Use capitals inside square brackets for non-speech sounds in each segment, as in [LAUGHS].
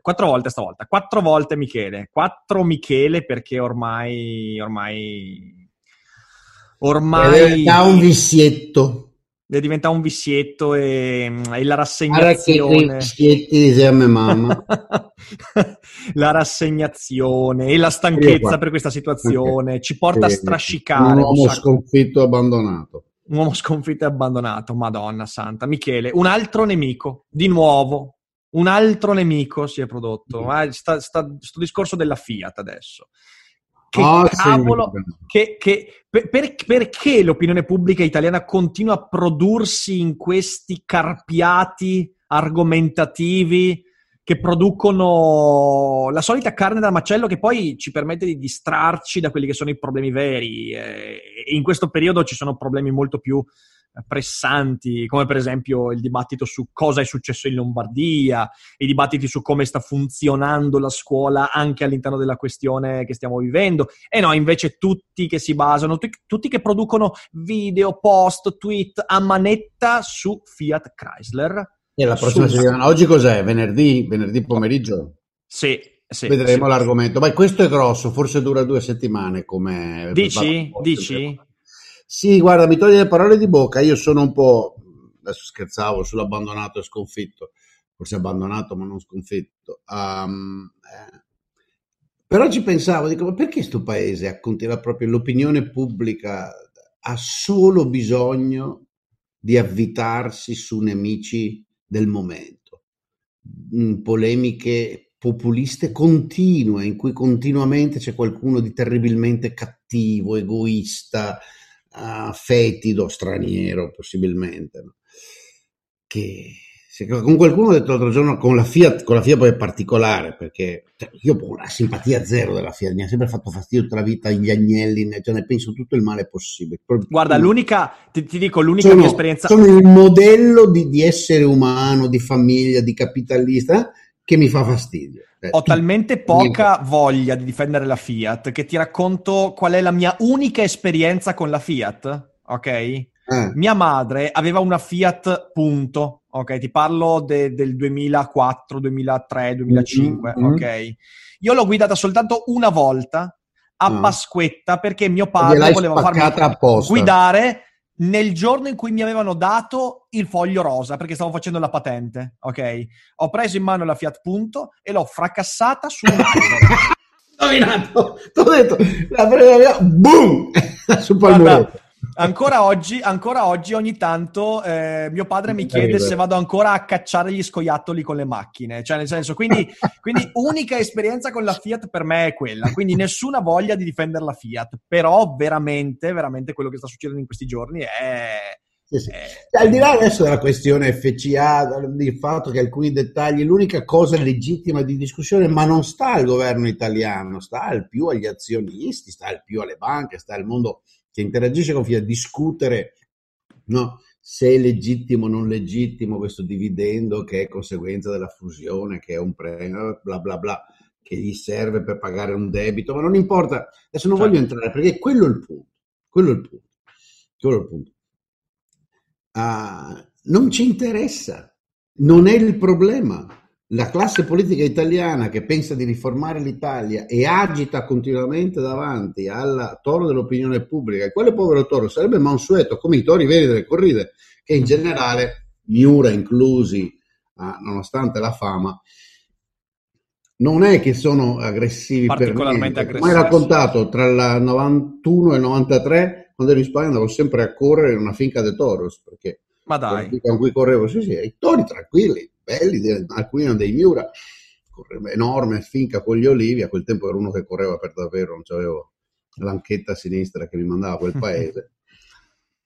Quattro volte stavolta, quattro volte Michele, quattro Michele perché ormai, ormai, ormai... È un vizietto. Deve diventare un vizietto e, e la rassegnazione. [LAUGHS] La rassegnazione e la stanchezza per questa situazione okay. ci porta a strascicare. Un uomo un sconfitto e abbandonato. Un uomo sconfitto e abbandonato, madonna santa. Michele, un altro nemico, di nuovo, un altro nemico si è prodotto. Ma sta, sta, sto discorso della Fiat adesso. Che oh, cavolo, sì. che, che, per, perché l'opinione pubblica italiana continua a prodursi in questi carpiati argomentativi che producono la solita carne da macello che poi ci permette di distrarci da quelli che sono i problemi veri. E in questo periodo ci sono problemi molto più pressanti, come per esempio il dibattito su cosa è successo in Lombardia, i dibattiti su come sta funzionando la scuola anche all'interno della questione che stiamo vivendo. E no, invece tutti che si basano, tutti, che producono video, post, tweet a manetta su Fiat Chrysler. E la prossima su... settimana, oggi cos'è? Venerdì? Venerdì pomeriggio? Sì, sì, Vedremo sì, l'argomento. Ma questo è grosso, forse dura due settimane come... Dici? Dici? Sì, guarda, mi toglie le parole di bocca. Io sono un po', adesso scherzavo, sull'abbandonato e sconfitto, forse abbandonato ma non sconfitto. Um, eh. Però ci pensavo, dico, ma perché questo paese ha continua proprio l'opinione pubblica ha solo bisogno di avvitarsi su nemici del momento, in polemiche populiste continue, in cui continuamente c'è qualcuno di terribilmente cattivo, egoista, uh, fetido, straniero possibilmente, no? che con qualcuno ho detto l'altro giorno con la Fiat, con la Fiat poi è particolare perché cioè, io ho una simpatia zero della Fiat, mi ha sempre fatto fastidio tutta la vita gli agnelli, cioè ne penso tutto il male possibile. Guarda, l'unica, ti, ti dico, l'unica sono, mia esperienza... Sono il modello di, di, essere umano, di famiglia, di capitalista che mi fa fastidio. Eh, Ho talmente poca voglia di difendere la Fiat che ti racconto qual è la mia unica esperienza con la Fiat, ok? Eh. Mia madre aveva una Fiat punto, ok? Ti parlo de- del 2004, 2003, 2005, mm-hmm. ok? Io l'ho guidata soltanto una volta a ah. Pasquetta perché mio padre voleva farmi apposta. guidare nel giorno in cui mi avevano dato il foglio rosa, perché stavo facendo la patente, ok? Ho preso in mano la Fiat Punto e l'ho fracassata su un Nominato! Ti [LAUGHS] ho detto, la presa, boom! [LAUGHS] Sul palmo ancora oggi, ancora oggi ogni tanto eh, mio padre mi chiede se vado ancora a cacciare gli scoiattoli con le macchine, cioè nel senso, quindi, quindi unica esperienza con la Fiat per me è quella, quindi nessuna voglia di difendere la Fiat, però veramente, veramente quello che sta succedendo in questi giorni è... Sì, sì. È... Al di là adesso della questione FCA, del fatto che alcuni dettagli, l'unica cosa legittima di discussione, ma non sta al governo italiano, sta al più agli azionisti, sta al più alle banche, sta al mondo che interagisce con FIA, discutere no, se è legittimo o non legittimo questo dividendo che è conseguenza della fusione, che è un premio, bla bla bla, che gli serve per pagare un debito, ma non importa, adesso non certo. voglio entrare perché quello è il punto, quello è il punto, quello è il punto. Uh, non ci interessa, non è il problema la classe politica italiana che pensa di riformare l'Italia e agita continuamente davanti al toro dell'opinione pubblica, e quale povero toro sarebbe Mansueto, come i tori veri delle corride, che in generale, Miura inclusi, ah, nonostante la fama, non è che sono aggressivi particolarmente per niente. Come hai raccontato, tra il 91 e il 93, quando ero in Spagna andavo sempre a correre in una finca de toros, perché ma dai. con cui correvo, sì sì, i tori tranquilli, belli, alcuni erano dei Miura, enorme finca con gli olivi, a quel tempo ero uno che correva per davvero, non avevo l'anchetta a sinistra che mi mandava a quel [LAUGHS] paese.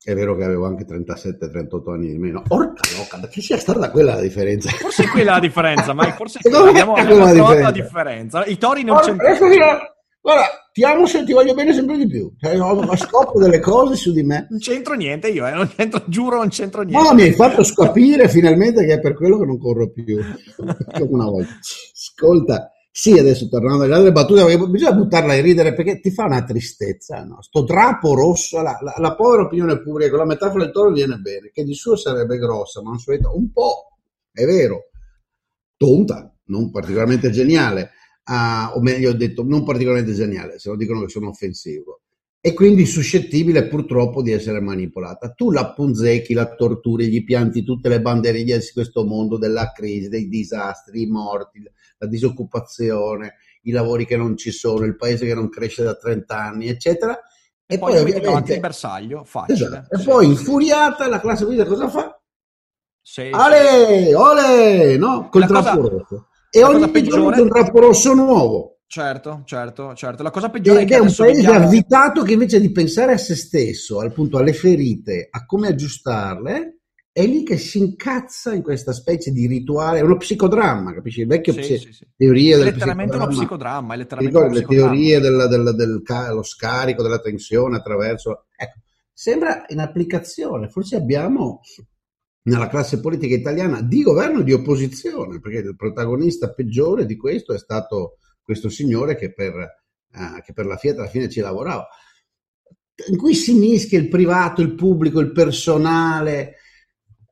È vero che avevo anche 37-38 anni di meno. Porca loca, che sia stata quella la differenza? Forse è quella la differenza, ma forse [LAUGHS] è quella. Abbiamo, abbiamo trovato la differenza. I tori non c'entrano. Guarda, ti amo se ti voglio bene sempre di più. Cioè, ho scopro delle cose su di me. Non c'entro niente io, eh. non c'entro, giuro non c'entro niente. No, mi hai fatto scoprire finalmente che è per quello che non corro più. [LAUGHS] Come una volta. Ascolta, sì, adesso tornando alle altre battute, bisogna buttarla a ridere perché ti fa una tristezza, no? Sto drappo rosso, la, la, la povera opinione pubblica, con la metafora del toro viene bene, che di suo sarebbe grossa, ma un po', è vero, tonta, non particolarmente geniale, uh, o meglio detto, non particolarmente geniale, se lo dicono che sono offensivo, e quindi suscettibile purtroppo di essere manipolata. Tu la punzecchi, la torturi, gli pianti tutte le banderine di questo mondo, della crisi, dei disastri, i morti, la disoccupazione, i lavori che non ci sono, il paese che non cresce da 30 anni, eccetera. E, e poi, poi ovviamente il bersaglio, facile. Esatto. E sì. poi infuriata la classe politica cosa fa? Sì, Ale, sì. ole, no? Col E ogni peggiore... un trappo rosso nuovo. Certo, certo, certo. La cosa peggiore Ed è che è un paese vediamo... avvitato che invece di pensare a se stesso, al punto alle ferite, a come aggiustarle, è lì che si incazza in questa specie di rituale, è uno psicodramma, capisci? Il vecchio sì, psi- sì, sì. teoria del letteralmente uno psicodramma, è letteralmente uno psicodramma. le teorie del, del, del, del scarico della tensione attraverso... Ecco, sembra in applicazione, forse abbiamo nella classe politica italiana di governo e di opposizione, perché il protagonista peggiore di questo è stato questo signore che per, uh, che per la Fiat alla fine ci lavorava, in cui si mischia il privato, il pubblico, il personale,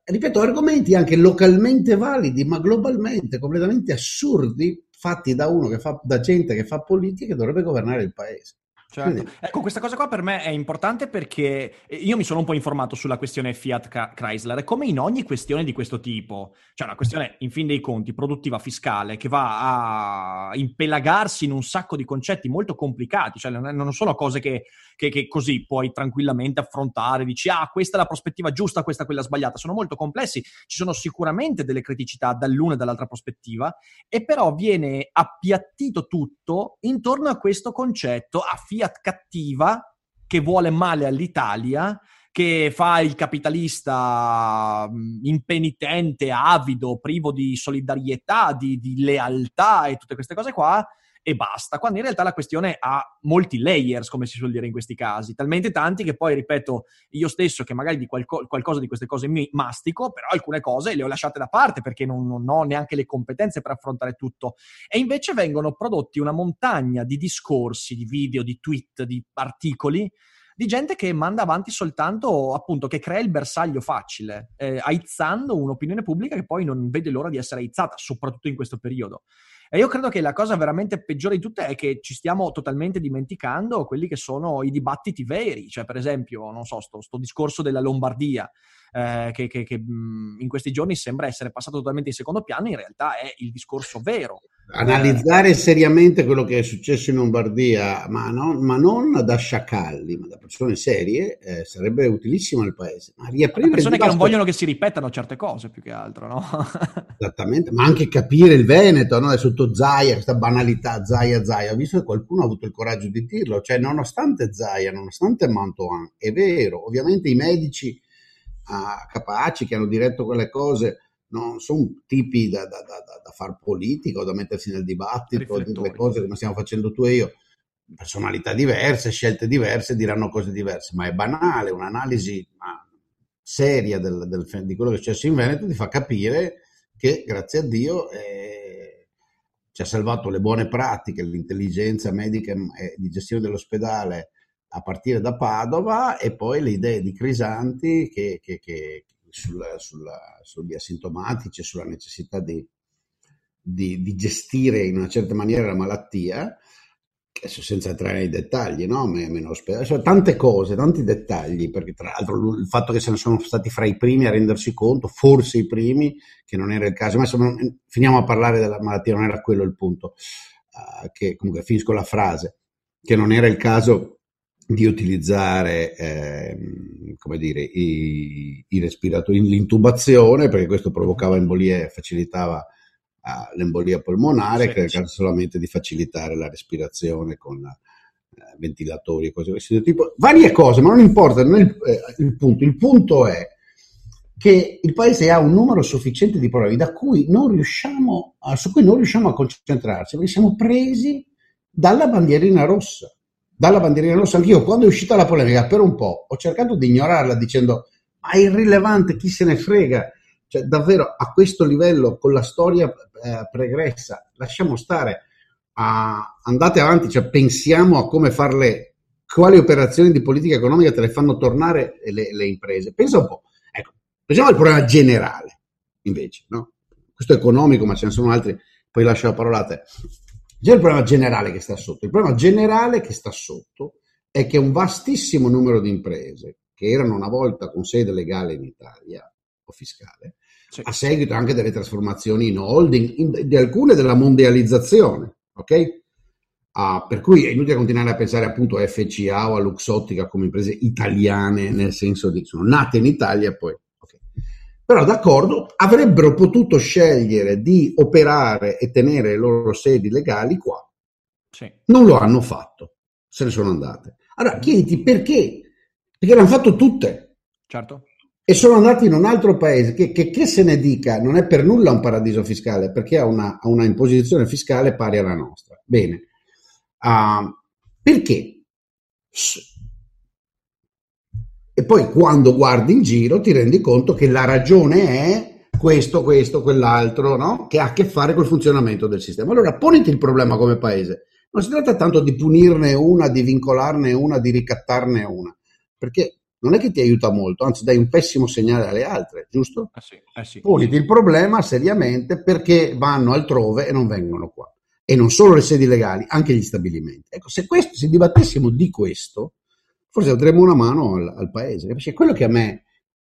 ripeto, argomenti anche localmente validi, ma globalmente completamente assurdi, fatti da uno che fa, da gente che fa politica e dovrebbe governare il paese. Certo. Quindi... Ecco, questa cosa qua per me è importante perché io mi sono un po' informato sulla questione Fiat Chrysler come in ogni questione di questo tipo, cioè una questione in fin dei conti produttiva fiscale che va a impelagarsi in un sacco di concetti molto complicati, cioè non sono cose che, che, che così puoi tranquillamente affrontare, dici ah questa è la prospettiva giusta, questa è quella sbagliata, sono molto complessi, ci sono sicuramente delle criticità dall'una e dall'altra prospettiva e però viene appiattito tutto intorno a questo concetto, a Fiat Fiat cattiva che vuole male all'Italia, che fa il capitalista impenitente, avido, privo di solidarietà, di, di lealtà e tutte queste cose qua, e basta, quando in realtà la questione ha molti layers, come si suol dire in questi casi, talmente tanti che poi, ripeto, io stesso che magari di qualco- qualcosa di queste cose mi mastico, però alcune cose le ho lasciate da parte perché non, non ho neanche le competenze per affrontare tutto. E invece vengono prodotti una montagna di discorsi, di video, di tweet, di articoli di gente che manda avanti soltanto, appunto, che crea il bersaglio facile, eh, aizzando un'opinione pubblica che poi non vede l'ora di essere aizzata, soprattutto in questo periodo. E io credo che la cosa veramente peggiore di tutte è che ci stiamo totalmente dimenticando quelli che sono i dibattiti veri, cioè per esempio, non so, sto, sto discorso della Lombardia, eh, che, che, che in questi giorni sembra essere passato totalmente in secondo piano, in realtà è il discorso vero. Analizzare eh, seriamente quello che è successo in Lombardia, ma non, ma non da sciacalli, ma da persone serie, eh, sarebbe utilissimo al paese. Ma riaprire persone che non vogliono che si ripetano certe cose, più che altro, no? [LAUGHS] Esattamente, ma anche capire il Veneto, no? È sotto Zaia, questa banalità, Zaia, Zaia. Visto che qualcuno ha avuto il coraggio di dirlo, cioè nonostante Zaia, nonostante Mantoan, è vero, ovviamente i medici a capaci che hanno diretto quelle cose non sono tipi da, da, da, da far politica o da mettersi nel dibattito, le cose come stiamo facendo tu e io. Personalità diverse, scelte diverse diranno cose diverse, ma è banale, un'analisi seria del, del, di quello che è successo in Veneto ti fa capire che grazie a Dio eh, ci ha salvato le buone pratiche, l'intelligenza medica e di gestione dell'ospedale a partire da Padova e poi le idee di Crisanti che, che, che sulla, sulla, sugli asintomatici sulla necessità di, di, di, gestire in una certa maniera la malattia, senza entrare nei dettagli, no? meno ospedale, tante cose, tanti dettagli, perché tra l'altro il fatto che se ne sono stati fra i primi a rendersi conto, forse i primi, che non era il caso, ma insomma, finiamo a parlare della malattia, non era quello il punto, uh, che comunque finisco la frase, che non era il caso di utilizzare eh, come dire, i, i, respiratori, l'intubazione, perché questo provocava embolie, facilitava uh, l'embolia polmonare, sì, il caso solamente di facilitare la respirazione con, eh, ventilatori e cose di questo tipo, varie cose, ma non importa, non è il, eh, il punto. Il punto è che il paese ha un numero sufficiente di problemi da cui non riusciamo a, su cui non riusciamo a concentrarci, perché siamo presi dalla bandierina rossa. Dalla bandierina rossa, anch'io quando è uscita la polemica per un po' ho cercato di ignorarla dicendo ma è irrilevante, chi se ne frega, cioè davvero a questo livello con la storia eh, pregressa, lasciamo stare, a, andate avanti, cioè pensiamo a come farle, quali operazioni di politica economica te le fanno tornare le, le imprese. Pensa un po', ecco, pensiamo al problema generale, invece, no? Questo è economico, ma ce ne sono altri, poi lascio la parola a te. Già il problema generale che sta sotto. Il problema generale che sta sotto è che un vastissimo numero di imprese che erano una volta con sede legale in Italia o fiscale, sì. a seguito anche delle trasformazioni in holding, in, di alcune della mondializzazione, ok? Ah, per cui è inutile continuare a pensare appunto a FCA o a Luxottica come imprese italiane, nel senso di sono nate in Italia e poi. Però d'accordo, avrebbero potuto scegliere di operare e tenere le loro sedi legali qua. Sì. Non lo hanno fatto, se ne sono andate. Allora chiediti perché? Perché l'hanno fatto tutte. Certo e sono andati in un altro paese che, che, che, se ne dica non è per nulla un paradiso fiscale perché ha una, ha una imposizione fiscale pari alla nostra. Bene, uh, perché? E poi quando guardi in giro ti rendi conto che la ragione è questo, questo, quell'altro, no? che ha a che fare col funzionamento del sistema. Allora poniti il problema come paese. Non si tratta tanto di punirne una, di vincolarne una, di ricattarne una, perché non è che ti aiuta molto, anzi dai un pessimo segnale alle altre, giusto? Eh sì, eh sì. Poniti il problema seriamente perché vanno altrove e non vengono qua. E non solo le sedi legali, anche gli stabilimenti. Ecco, se, questo, se dibattessimo di questo, forse avremmo una mano al, al paese, capisci? È quello che a me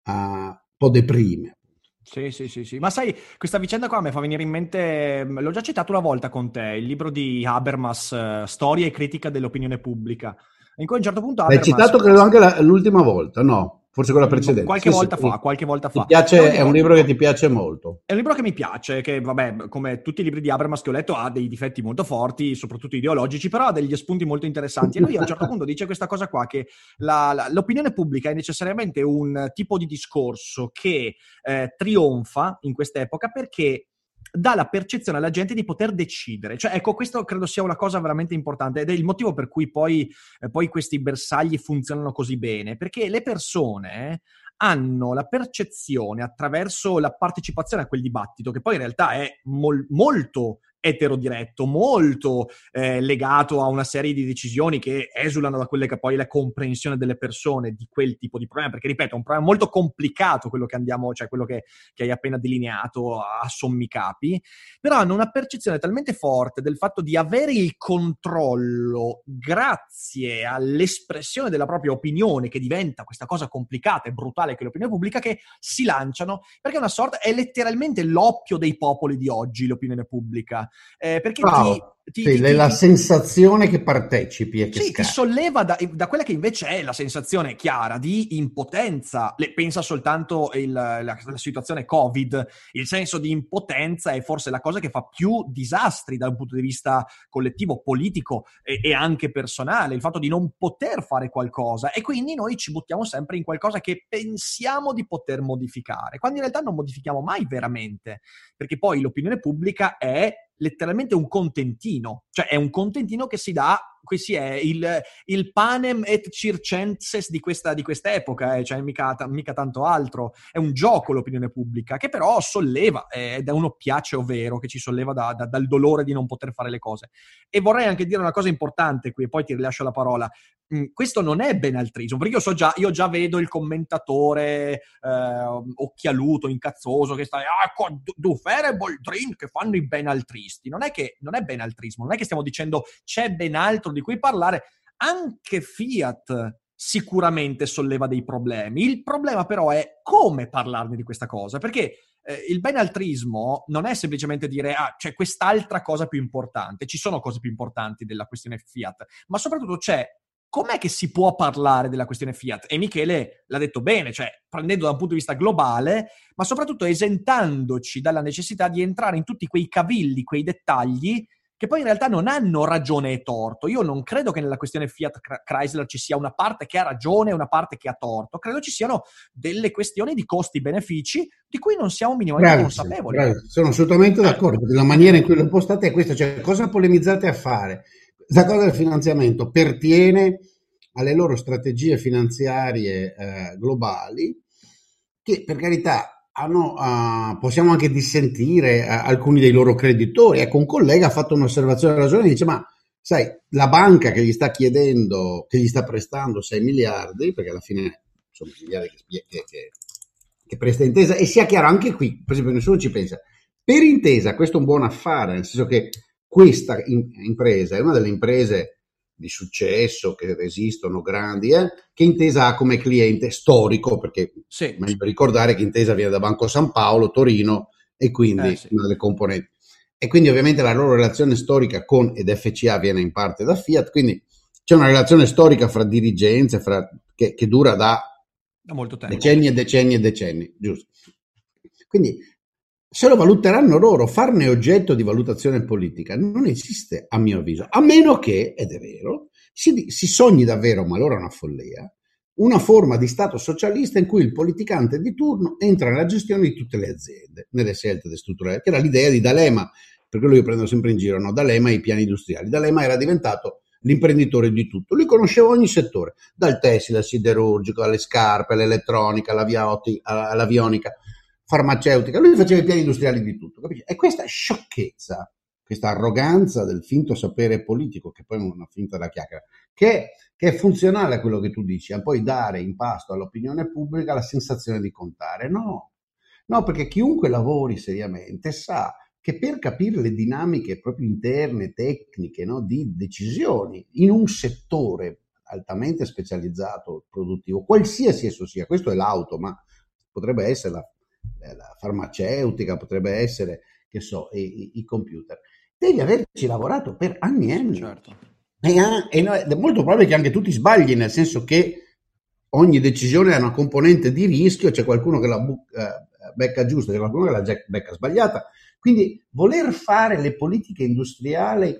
uh, un po' deprime. Sì, sì, sì, sì, ma sai, questa vicenda qua mi fa venire in mente, l'ho già citato una volta con te, il libro di Habermas, uh, Storia e critica dell'opinione pubblica in cui a un certo punto Habermas... Hai citato credo anche la, l'ultima volta, no? Forse quella precedente. Qualche sì, volta sì. fa, qualche volta fa. Piace, è un libro che ti piace molto. È un libro che mi piace, che vabbè, come tutti i libri di Habermas che ho letto, ha dei difetti molto forti, soprattutto ideologici, però ha degli spunti molto interessanti. E lui a un certo [LAUGHS] punto dice questa cosa qua, che la, la, l'opinione pubblica è necessariamente un tipo di discorso che eh, trionfa in quest'epoca perché dà la percezione alla gente di poter decidere. Cioè, ecco, questo credo sia una cosa veramente importante ed è il motivo per cui poi, eh, poi questi bersagli funzionano così bene, perché le persone hanno la percezione attraverso la partecipazione a quel dibattito, che poi in realtà è mol- molto eterodiretto, molto eh, legato a una serie di decisioni che esulano da quelle che poi è la comprensione delle persone di quel tipo di problema, perché ripeto, è un problema molto complicato quello che andiamo, cioè quello che, che hai appena delineato a sommi capi, però hanno una percezione talmente forte del fatto di avere il controllo grazie all'espressione della propria opinione, che diventa questa cosa complicata e brutale che l'opinione pubblica, che si lanciano, perché è una sorta, è letteralmente l'oppio dei popoli di oggi l'opinione pubblica. Eh, perché wow. ti, ti, sì, ti, la sensazione che partecipi e che sì, ti solleva da, da, quella che invece è la sensazione chiara di impotenza. Le, pensa soltanto il, la, la, situazione Covid, il senso di impotenza è forse la cosa che fa più disastri dal punto di vista collettivo, politico e, e anche personale, il fatto di non poter fare qualcosa e quindi noi ci buttiamo sempre in qualcosa che pensiamo di poter modificare, quando in realtà non modifichiamo mai veramente, perché poi l'opinione pubblica è letteralmente un contentino, cioè è un contentino che si dà, qui è il, il panem et circenses di questa, di questa epoca, eh, cioè mica, mica, tanto altro, è un gioco l'opinione pubblica che però solleva, eh, ed è uno piace ovvero che ci solleva da, da, dal dolore di non poter fare le cose. E vorrei anche dire una cosa importante qui, e poi ti rilascio la parola, Mm, questo non è benaltrismo, perché io so già, io già vedo il commentatore eh, occhialuto, incazzoso, che sta, ah, ecco, Dufer e Boldrin che fanno i benaltristi. Non è che, non è benaltrismo, non è che stiamo dicendo c'è ben altro di cui parlare. Anche Fiat sicuramente solleva dei problemi. Il problema però è come parlarne di questa cosa, perché eh, il benaltrismo non è semplicemente dire ah, c'è quest'altra cosa più importante, ci sono cose più importanti della questione Fiat, ma soprattutto c'è com'è che si può parlare della questione Fiat? E Michele l'ha detto bene, cioè prendendo da un punto di vista globale, ma soprattutto esentandoci dalla necessità di entrare in tutti quei cavilli, quei dettagli che poi in realtà non hanno ragione e torto. Io non credo che nella questione Fiat Chrysler ci sia una parte che ha ragione e una parte che ha torto. Credo ci siano delle questioni di costi-benefici di cui non siamo minimamente bravissimo, consapevoli. Bravissimo. Sono assolutamente d'accordo. La maniera in cui lo impostate è questa, cioè cosa polemizzate a fare? La cosa del finanziamento pertiene alle loro strategie finanziarie eh, globali che per carità hanno, uh, possiamo anche dissentire uh, alcuni dei loro creditori. Ecco, un collega ha fatto un'osservazione ragionevole, dice ma sai, la banca che gli sta chiedendo, che gli sta prestando 6 miliardi, perché alla fine sono miliardi che, che, che, che presta intesa, e sia chiaro anche qui, per esempio nessuno ci pensa, per intesa questo è un buon affare, nel senso che questa in, impresa è una delle imprese di successo che esistono grandi, eh, che Intesa ha come cliente storico, perché sì. meglio ricordare che Intesa viene da Banco San Paolo, Torino e quindi eh, sì. una delle componenti. E quindi ovviamente la loro relazione storica con ed FCA viene in parte da Fiat, quindi c'è una relazione storica fra dirigenze fra, che, che, dura da, da decenni e decenni e decenni, giusto? Quindi se lo valuteranno loro, farne oggetto di valutazione politica non esiste a mio avviso, a meno che, ed è vero, si, si sogni davvero, ma allora è una follia, una forma di Stato socialista in cui il politicante di turno entra nella gestione di tutte le aziende, nelle scelte strutturali, che era l'idea di D'Alema, per quello io prendo sempre in giro, no? D'Alema e i piani industriali. D'Alema era diventato l'imprenditore di tutto, lui conosceva ogni settore, dal tessile al siderurgico, alle scarpe, all'elettronica, all'avionica, farmaceutica, lui faceva i piani industriali di tutto, capisci? E questa sciocchezza, questa arroganza del finto sapere politico, che poi è una finta da chiacchiera, che, che, è funzionale a quello che tu dici, a poi dare in pasto all'opinione pubblica la sensazione di contare. No, no, perché chiunque lavori seriamente sa che per capire le dinamiche proprio interne, tecniche, no, di decisioni in un settore altamente specializzato, produttivo, qualsiasi esso sia, questo è l'auto, ma potrebbe essere la la farmaceutica, potrebbe essere, che so, i, i computer. Devi averci lavorato per anni e anni. Certo. E, e è molto probabile che anche tu ti sbagli, nel senso che ogni decisione ha una componente di rischio, c'è qualcuno che la bu- eh, becca giusta, c'è qualcuno che la becca sbagliata. Quindi voler fare le politiche industriali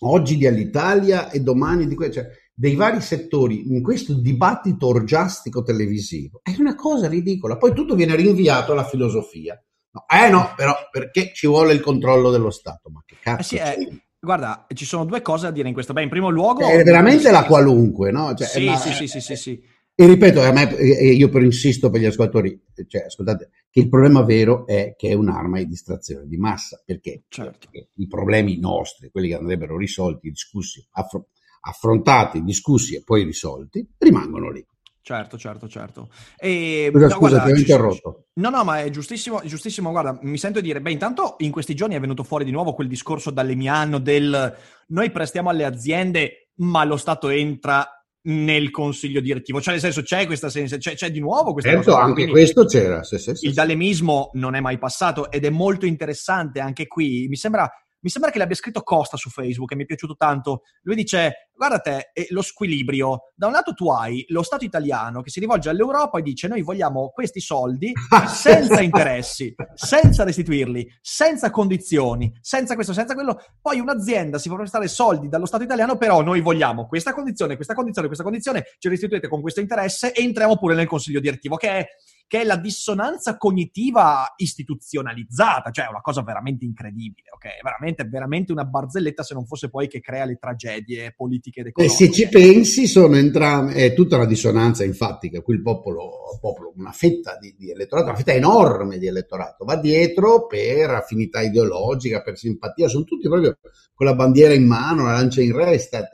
oggi di all'Italia e domani di que- cioè, dei vari settori in questo dibattito orgiastico televisivo è una cosa ridicola. Poi tutto viene rinviato alla filosofia. No, eh no, però perché ci vuole il controllo dello Stato? Ma che cazzo? Eh sì, eh, guarda, ci sono due cose da dire in questo. Beh, in primo luogo... È veramente la qualunque, no? Cioè, sì, una, sì, sì, sì, sì, sì. E ripeto, a me, io però insisto per gli ascoltatori, cioè, ascoltate, che il problema vero è che è un'arma di distrazione di massa, perché, certo. perché i problemi nostri, quelli che andrebbero risolti, discussi, affrontati, affrontati, discussi e poi risolti, rimangono lì. Certo, certo, certo. E, scusa, no, scusa guarda, ti ho interrotto. No, no, ma è giustissimo, è giustissimo. Guarda, mi sento dire, beh, intanto in questi giorni è venuto fuori di nuovo quel discorso dall'Emiano del noi prestiamo alle aziende, ma lo Stato entra nel consiglio direttivo. Cioè, nel senso, c'è questa sensazione, c'è, c'è, di nuovo questa certo, cosa. anche Quindi, questo c'era. Sì, sì, sì, il dalemismo non è mai passato ed è molto interessante anche qui. Mi sembra mi sembra che l'abbia scritto Costa su Facebook e mi è piaciuto tanto. Lui dice: Guarda te, lo squilibrio. Da un lato tu hai lo Stato italiano che si rivolge all'Europa e dice: Noi vogliamo questi soldi [LAUGHS] senza interessi, senza restituirli, senza condizioni, senza questo, senza quello. Poi un'azienda si può prestare soldi dallo Stato italiano, però noi vogliamo questa condizione, questa condizione, questa condizione, ci restituite con questo interesse e entriamo pure nel consiglio direttivo, che è che è la dissonanza cognitiva istituzionalizzata, cioè è una cosa veramente incredibile, ok? Veramente, veramente una barzelletta se non fosse poi che crea le tragedie politiche ed economiche. E se ci pensi, sono entrambe, è tutta una dissonanza, infatti, che qui il popolo, popolo una fetta di, di, elettorato, una fetta enorme di elettorato, va dietro per affinità ideologica, per simpatia, sono tutti proprio con la bandiera in mano, la lancia in resta,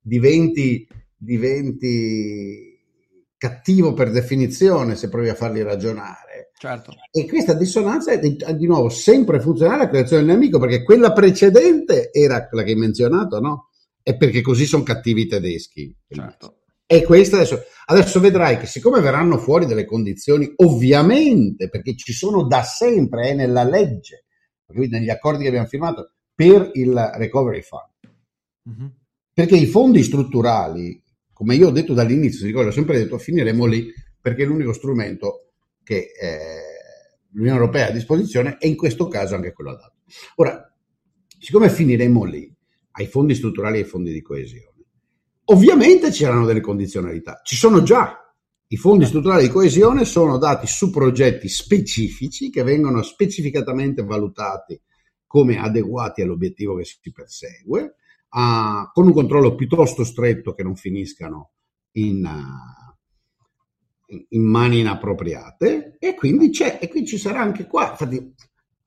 diventi, diventi cattivo per definizione se provi a farli ragionare. Certo. E questa dissonanza è di, di, nuovo sempre funzionale alla creazione del nemico, perché quella precedente era quella che hai menzionato, no? È perché così sono cattivi i tedeschi. Certo. E questa adesso, adesso vedrai che siccome verranno fuori delle condizioni, ovviamente, perché ci sono da sempre, è nella legge, negli accordi che abbiamo firmato, per il recovery fund. Mm-hmm. Perché i fondi strutturali come io ho detto dall'inizio, ricordo, ho sempre detto finiremo lì perché è l'unico strumento che eh, l'Unione Europea ha a disposizione e in questo caso anche quello adatto. Ora, siccome finiremo lì, ai fondi strutturali e ai fondi di coesione, ovviamente c'erano delle condizionalità, ci sono già. I fondi strutturali di coesione sono dati su progetti specifici che vengono specificatamente valutati come adeguati all'obiettivo che si persegue, uh, con un controllo piuttosto stretto che non finiscano in, uh, in mani inappropriate e quindi c'è, e qui ci sarà anche qua, infatti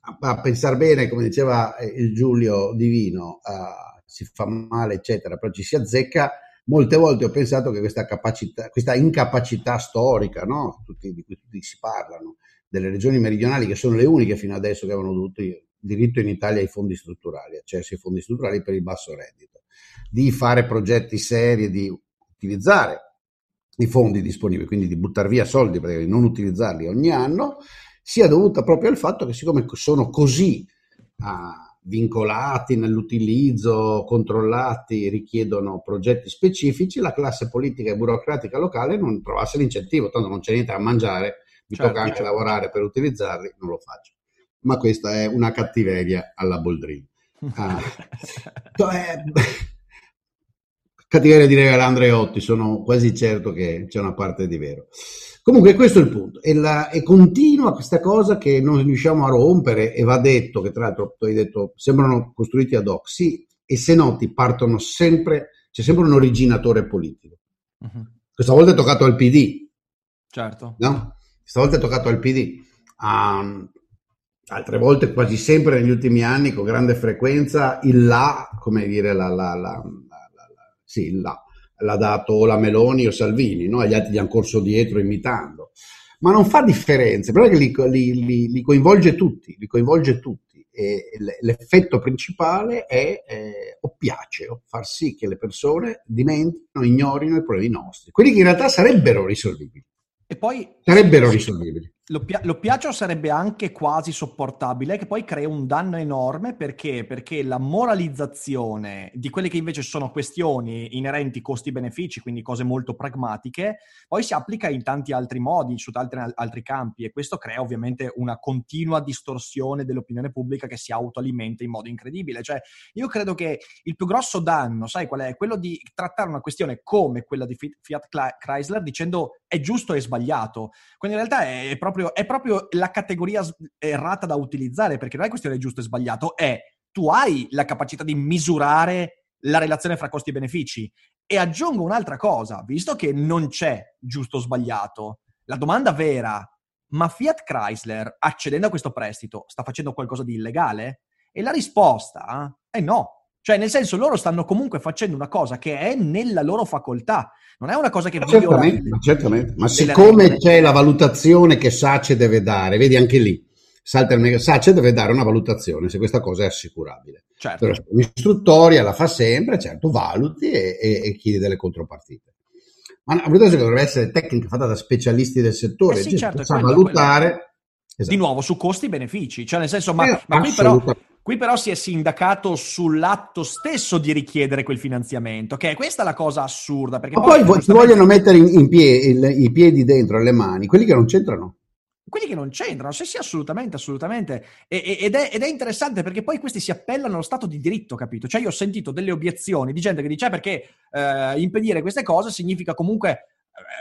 a, a pensare bene, come diceva eh, il Giulio Divino, uh, si fa male, eccetera, però ci si azzecca. Molte volte ho pensato che questa, capacità, questa incapacità storica, no? tutti, di cui tutti si parlano, delle regioni meridionali, che sono le uniche fino adesso che avevano dovuto diritto in Italia ai fondi strutturali, accesso ai fondi strutturali per il basso reddito, di fare progetti seri, di utilizzare i fondi disponibili, quindi di buttare via soldi per non utilizzarli ogni anno, sia dovuta proprio al fatto che siccome sono così ah, vincolati nell'utilizzo, controllati, richiedono progetti specifici, la classe politica e burocratica locale non trovasse l'incentivo, tanto non c'è niente da mangiare, mi certo, tocca anche certo. lavorare per utilizzarli, non lo faccio. Ma questa è una cattiveria alla Boldrini. [LAUGHS] Ah, eh, cattiveria di Regal Andreotti, sono quasi certo che c'è una parte di vero. Comunque questo è il punto, e, la, e, continua questa cosa che non riusciamo a rompere e va detto, che tra l'altro tu hai detto, sembrano costruiti ad hoc, sì, e se noti partono sempre, c'è sempre un originatore politico. Uh-huh. Questa volta è toccato al PD. Certo. No? Questa volta è toccato al PD. Um, altre volte, quasi sempre negli ultimi anni, con grande frequenza, il là, come dire, la, la, la sì, là, l'ha dato o la Meloni o Salvini, no? gli altri gli hanno corso dietro imitando. Ma non fa differenza, però che li, li, li, li, coinvolge tutti, li coinvolge tutti. E l'effetto principale è eh, oppiaceo, far sì che le persone dimenticano, ignorino i problemi nostri, quelli che in realtà sarebbero risolvibili. E poi sarebbero risolvibili. L'oppiaccio sarebbe anche quasi sopportabile, che poi crea un danno enorme perché? perché la moralizzazione di quelle che invece sono questioni inerenti costi-benefici, quindi cose molto pragmatiche, poi si applica in tanti altri modi, su altri, altri campi e questo crea ovviamente una continua distorsione dell'opinione pubblica che si autoalimenta in modo incredibile. Cioè, io credo che il più grosso danno, sai qual è? Quello di trattare una questione come quella di Fiat Chrysler dicendo è giusto e sbagliato, quando in realtà è proprio proprio, è proprio la categoria errata da utilizzare, perché non è questione giusto e sbagliato, è tu hai la capacità di misurare la relazione fra costi e benefici. E aggiungo un'altra cosa, visto che non c'è giusto o sbagliato, la domanda vera, ma Fiat Chrysler, accedendo a questo prestito, sta facendo qualcosa di illegale? E la risposta è no. Cioè, nel senso, loro stanno comunque facendo una cosa che è nella loro facoltà, non è una cosa che certamente, ma certamente. Ma siccome c'è la valutazione che Sace deve dare, vedi anche lì, Sace deve dare una valutazione se questa cosa è assicurabile. Certo. Un'istruttoria la fa sempre, certo, valuti e, e, e chiedi delle contropartite. Ma una valutazione dovrebbe essere tecnica fatta da specialisti del settore, eh sì, certo, sa valutare. Quello. Esatto. Di nuovo su costi e benefici, cioè nel senso, ma, eh, ma qui però Qui però si è sindacato sull'atto stesso di richiedere quel finanziamento, che è questa la cosa assurda. Perché Ma poi, poi ti vogliono mettere in, in pie, il, i piedi dentro le mani, quelli che non c'entrano. Quelli che non c'entrano, sì sì, assolutamente, assolutamente. E, ed, è, ed, è, interessante perché poi questi si appellano allo Stato di diritto, capito? Cioè io ho sentito delle obiezioni di gente che dice ah, perché eh, impedire queste cose significa comunque eh,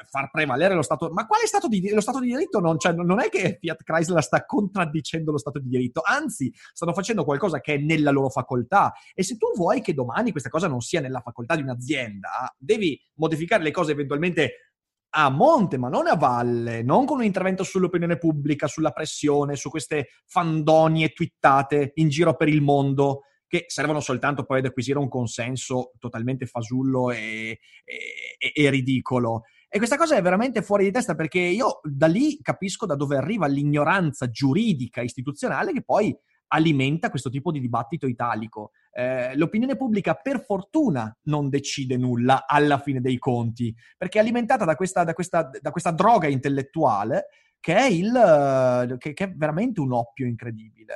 far prevalere lo Stato. Ma quale Stato di lo Stato di diritto? Non, cioè, non è che Fiat Chrysler sta contraddicendo lo Stato di diritto, anzi, stanno facendo qualcosa che è nella loro facoltà. E se tu vuoi che domani questa cosa non sia nella facoltà di un'azienda, devi modificare le cose eventualmente a monte, ma non a valle, non con un intervento sull'opinione pubblica, sulla pressione, su queste fandonie twittate in giro per il mondo che servono soltanto poi ad acquisire un consenso totalmente fasullo e, e, e ridicolo. E questa cosa è veramente fuori di testa perché io da lì capisco da dove arriva l'ignoranza giuridica istituzionale che poi alimenta questo tipo di dibattito italico. Eh, l'opinione pubblica per fortuna non decide nulla alla fine dei conti, perché è alimentata da questa, da questa, da questa droga intellettuale che è, il, che, che è veramente un oppio incredibile.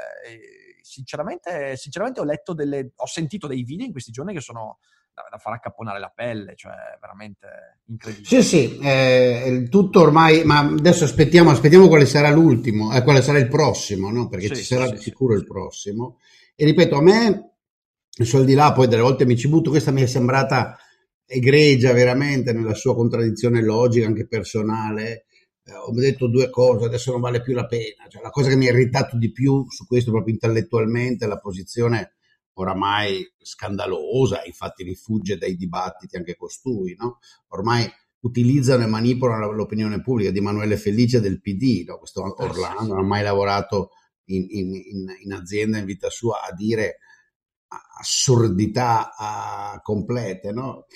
Sinceramente, sinceramente ho letto delle, ho sentito dei video in questi giorni che sono da, da far accapponare la pelle, cioè veramente incredibile. Sì, sì, eh, tutto ormai, ma adesso aspettiamo, aspettiamo quale sarà l'ultimo, eh, quale sarà il prossimo, no? perché sì, ci sarà sì, di sicuro sì. il prossimo. E ripeto, a me al di là, poi delle volte mi ci butto, questa mi è sembrata egregia veramente nella sua contraddizione logica, anche personale. Eh, ho detto due cose, adesso non vale più la pena. Cioè, la cosa che mi ha irritato di più su questo proprio intellettualmente è la posizione oramai scandalosa, infatti rifugge dai dibattiti anche costui, no? Ormai utilizzano e manipolano l'opinione pubblica di Emanuele Felice del PD, no? questo eh, Orlando non ha mai lavorato in, in, in, in, azienda in vita sua a dire assurdità a complete, no?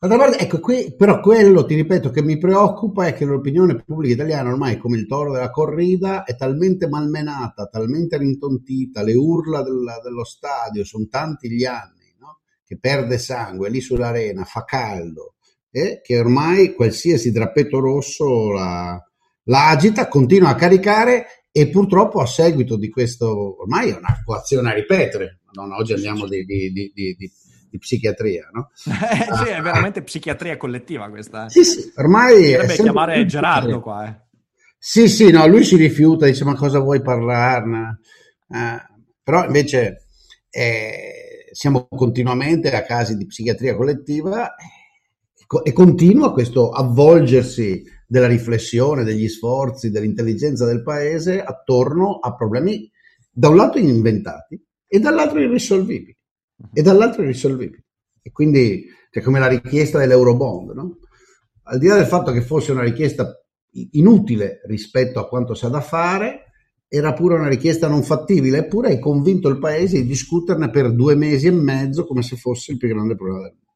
Parte, ecco, qui, però quello, ti ripeto, che mi preoccupa è che l'opinione pubblica italiana ormai, come il toro della corrida, è talmente malmenata, talmente rintontita, le urla della, dello stadio, sono tanti gli anni, no? che perde sangue lì sull'arena, fa caldo, e che ormai qualsiasi drappetto rosso la, la agita, continua a caricare e purtroppo a seguito di questo, ormai è una coazione a ripetere, Madonna, oggi andiamo di, di, di, di psichiatria, no? [LAUGHS] Eh, sì, è veramente psichiatria collettiva questa. Eh. Sì, sì, ormai... Dovrebbe chiamare Gerardo qua, eh. Sì, sì, no, lui si rifiuta, dice ma cosa vuoi parlarne? Eh, però invece eh, siamo continuamente a casi di psichiatria collettiva e continua questo avvolgersi della riflessione, degli sforzi, dell'intelligenza del paese attorno a problemi da un lato inventati e dall'altro irrisolvibili. E dall'altro irrisolvibili. E quindi c'è come la richiesta dell'Eurobond, no? Al di là del fatto che fosse una richiesta inutile rispetto a quanto s'ha da fare, era pure una richiesta non fattibile, eppure hai convinto il paese di discuterne per due mesi e mezzo come se fosse il più grande problema del mondo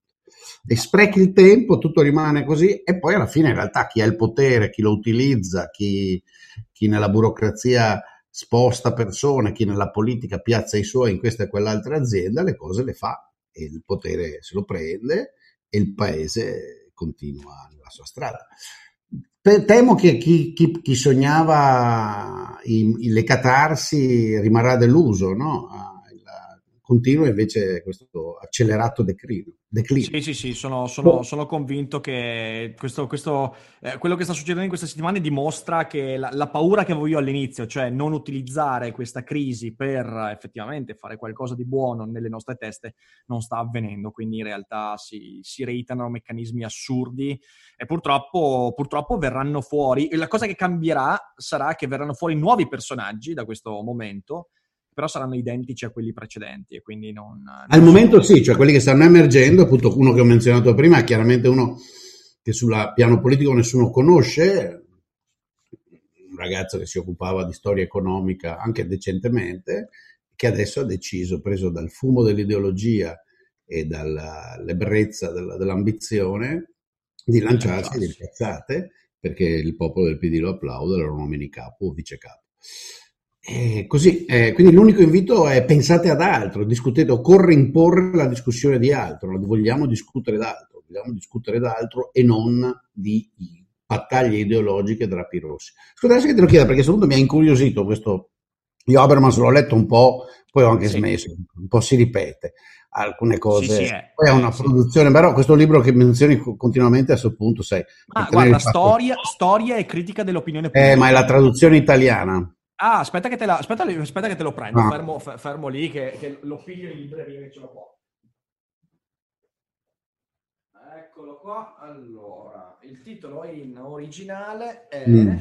e sprechi il tempo, tutto rimane così e poi alla fine in realtà chi ha il potere, chi lo utilizza, chi, chi nella burocrazia sposta persone, chi nella politica piazza i suoi in questa e quell'altra azienda, le cose le fa e il potere se lo prende e il paese continua la sua strada. Temo che chi, chi, chi sognava i, i, le catarsi rimarrà deluso, no? Continua invece questo accelerato declino. declino. Sì, sì, sì, sono, sono, sono convinto che questo, questo, eh, quello che sta succedendo in queste settimane dimostra che la, la, paura che avevo io all'inizio, cioè non utilizzare questa crisi per effettivamente fare qualcosa di buono nelle nostre teste, non sta avvenendo. Quindi in realtà si, si reiterano meccanismi assurdi e purtroppo, purtroppo verranno fuori. La cosa che cambierà sarà che verranno fuori nuovi personaggi da questo momento però saranno identici a quelli precedenti e quindi non... non Al momento sì, cioè quelli che stanno emergendo, appunto uno che ho menzionato prima è chiaramente uno che sul piano politico nessuno conosce, un ragazzo che si occupava di storia economica anche decentemente, che adesso ha deciso, preso dal fumo dell'ideologia e dall'ebbrezza dell'ambizione, di lanciarsi delle cazzate perché il popolo del PD lo applaude, lo nomini capo o vice capo. Eh, così, eh, quindi l'unico invito è pensate ad altro, discutete, occorre imporre la discussione di altro, vogliamo discutere d'altro, vogliamo discutere d'altro e non di battaglie ideologiche drapi rossi. Scusate se te lo chiedo perché a questo punto mi ha incuriosito questo, io Habermas l'ho letto un po', poi ho anche sì. smesso, un po' si ripete alcune cose. Sì, sì, è. Poi è una produzione, però questo libro che menzioni continuamente a questo punto, sai. Ah, guarda, storia, storia, e critica dell'opinione pubblica. Eh, ma è la traduzione italiana. Ah, aspetta che te, la, aspetta, aspetta che te lo prendo, no. fermo, fermo, lì che, che, lo piglio in libreria che ce l'ho qua. Eccolo qua. Allora, il titolo in originale è... Mm.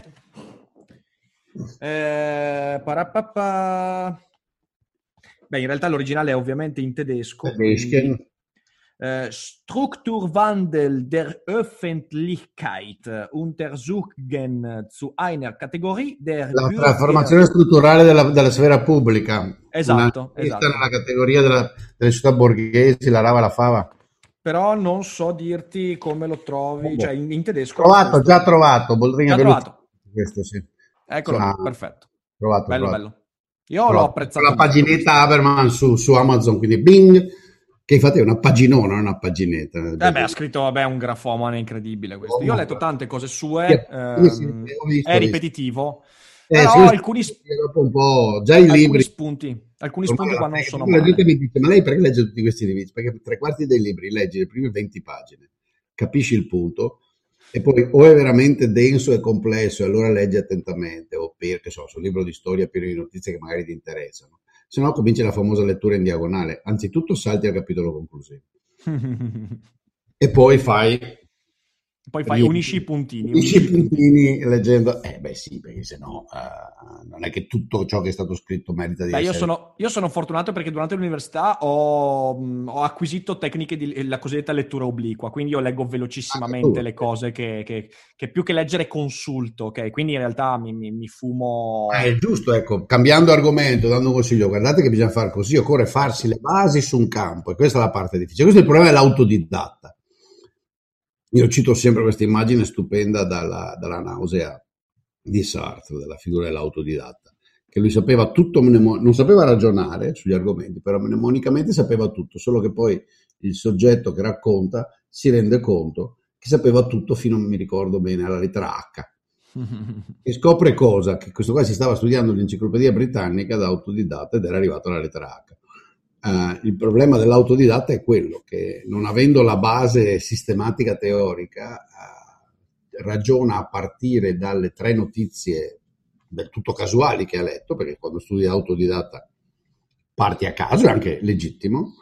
Eh, Beh, in realtà l'originale è ovviamente in tedesco. Tedesco. Quindi... Äh, Strukturwandel der Öffentlichkeit untersuchen zu einer Categorie der La trasformazione strutturale della, della, sfera pubblica. Esatto, Una, esatto. nella categoria della, delle città borghesi, la rava la fava. Però non so dirti come lo trovi, oh, cioè in, in tedesco. Trovato, questo. già trovato. Già trovato. Questo sì. Eccolo, ah, perfetto. Trovato, bello, trovato. bello. Io trovato. l'ho apprezzato. La paginetta Haberman su, su Amazon, quindi Bing che infatti è una paginona, non una paginetta. Eh beh, ha scritto, vabbè, un grafomane incredibile questo. Io ho letto tante cose sue, ehm, visto, è ripetitivo, eh, però sì, alcuni, dopo un po', già i alcuni libri... spunti, alcuni spunti qua non sono male. mi dice, ma lei perché legge tutti questi libri? Perché tre quarti dei libri leggi le prime 20 pagine, capisci il punto, e poi o è veramente denso e complesso e allora leggi attentamente, o perché so, su un libro di storia pieno di notizie che magari ti interessano se no cominci la famosa lettura in diagonale. Anzitutto salti al capitolo conclusivo. [LAUGHS] e poi fai poi fai unisci i puntini. Unisci i puntini leggendo. Eh beh sì, perché se no uh, non è che tutto ciò che è stato scritto merita di beh, essere... Io sono, io sono fortunato perché durante l'università ho, ho acquisito tecniche di la cosiddetta lettura obliqua, quindi io leggo velocissimamente ah, le cose che, che, che, più che leggere consulto, ok? Quindi in realtà mi, mi, mi fumo... Ah, è giusto, ecco, cambiando argomento, dando un consiglio, guardate che bisogna fare così, occorre farsi le basi su un campo e questa è la parte difficile. Questo è il problema dell'autodidatta io cito sempre questa immagine stupenda dalla, dalla nausea di Sartre, della figura dell'autodidatta, che lui sapeva tutto, non sapeva ragionare sugli argomenti, però mnemonicamente sapeva tutto, solo che poi il soggetto che racconta si rende conto che sapeva tutto fino, mi ricordo bene, alla lettera H. [LAUGHS] e scopre cosa? Che questo qua si stava studiando l'enciclopedia britannica da autodidatta ed era arrivato alla lettera H. Uh, il problema dell'autodidatta è quello che non avendo la base sistematica teorica uh, ragiona a partire dalle tre notizie del tutto casuali che ha letto, perché quando studi autodidatta parti a caso, è anche legittimo,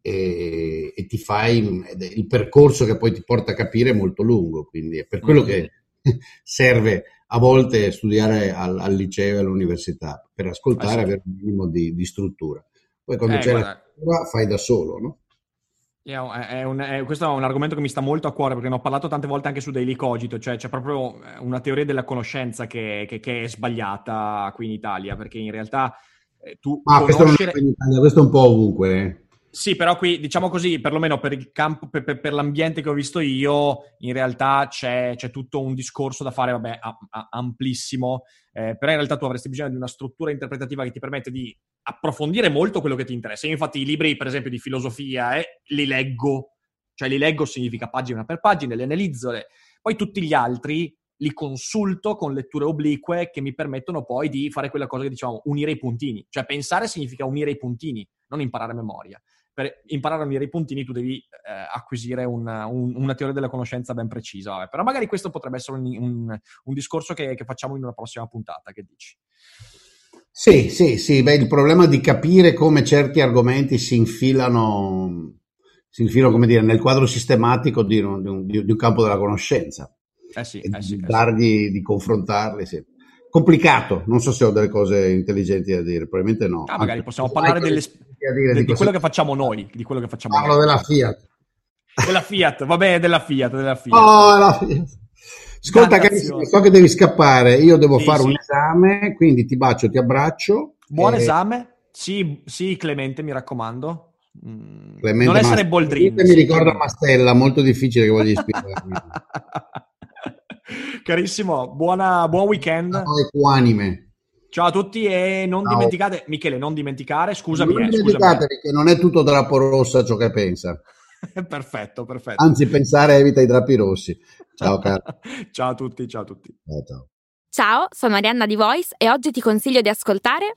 e, e ti fai il percorso che poi ti porta a capire è molto lungo, quindi è per quello che [LAUGHS] serve a volte studiare al, al liceo e all'università, per ascoltare e avere un minimo di, di struttura. Poi quando eh, c'è guarda, la cura fai da solo, no? È un, è, questo è un argomento che mi sta molto a cuore perché ne ho parlato tante volte anche su Daily Cogito, cioè c'è proprio una teoria della conoscenza che, che, che è sbagliata qui in Italia perché in realtà eh, tu Ma ah, conoscere... questo, non è in Italia, questo è un po' ovunque. Eh. Sì, però qui, diciamo così, perlomeno per il campo, per, per, per l'ambiente che ho visto io, in realtà c'è, c'è tutto un discorso da fare, vabbè, a, a, amplissimo, eh, però in realtà tu avresti bisogno di una struttura interpretativa che ti permette di approfondire molto quello che ti interessa. Io infatti i libri, per esempio, di filosofia, eh, li leggo, cioè li leggo significa pagina per pagina, li analizzo, le... poi tutti gli altri li consulto con letture oblique che mi permettono poi di fare quella cosa che diciamo unire i puntini. Cioè pensare significa unire i puntini, non imparare a memoria per imparare a unire i puntini tu devi eh, acquisire un, un, una teoria della conoscenza ben precisa. Eh. Però magari questo potrebbe essere un, un discorso che, che, facciamo in una prossima puntata, che dici? Sì, sì, sì, beh, il problema di capire come certi argomenti si infilano, si infilano come dire, nel quadro sistematico di un, di, di un campo della conoscenza. Eh sì, eh sì, di, dargli, eh sì. di confrontarli, sì complicato. Non so se ho delle cose intelligenti da dire, probabilmente no. Ah, magari possiamo parlare delle, dire, di, di quello che facciamo noi, di quello che facciamo Parlo noi. della Fiat. Della Fiat, va bene, della Fiat, della Fiat. Oh, la Fiat. Ascolta, carissimo, so che devi scappare, io devo sì, fare sì. un esame, quindi ti bacio, ti abbraccio. Buon e... esame. Sì, sì, Clemente, mi raccomando. Mm, Clemente non essere Boldrin. Mi ricorda Mastella, molto difficile che voglio ispirarmi. [LAUGHS] Carissimo, buona, buon weekend. Equanime. Ciao a tutti e non Ciao. dimenticate, Michele, non dimenticare, scusami. Non eh, dimenticate che non è tutto drappo rossa ciò che pensa. [LAUGHS] perfetto, perfetto. Anzi, pensare evita i drappi rossi. Ciao, caro. [LAUGHS] ciao a tutti, ciao a tutti. Ciao, ciao. Ciao, sono Arianna di Voice e oggi ti consiglio di ascoltare.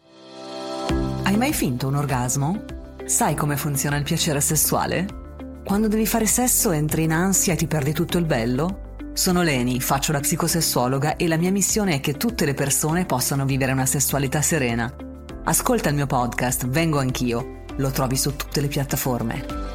Hai mai finto un orgasmo? Sai come funziona il piacere sessuale? Quando devi fare sesso entri in ansia e ti perdi tutto il bello? Sono Leni, faccio la psicosessuologa e la mia missione è che tutte le persone possano vivere una sessualità serena. Ascolta il mio podcast Vengo anch'io, lo trovi su tutte le piattaforme.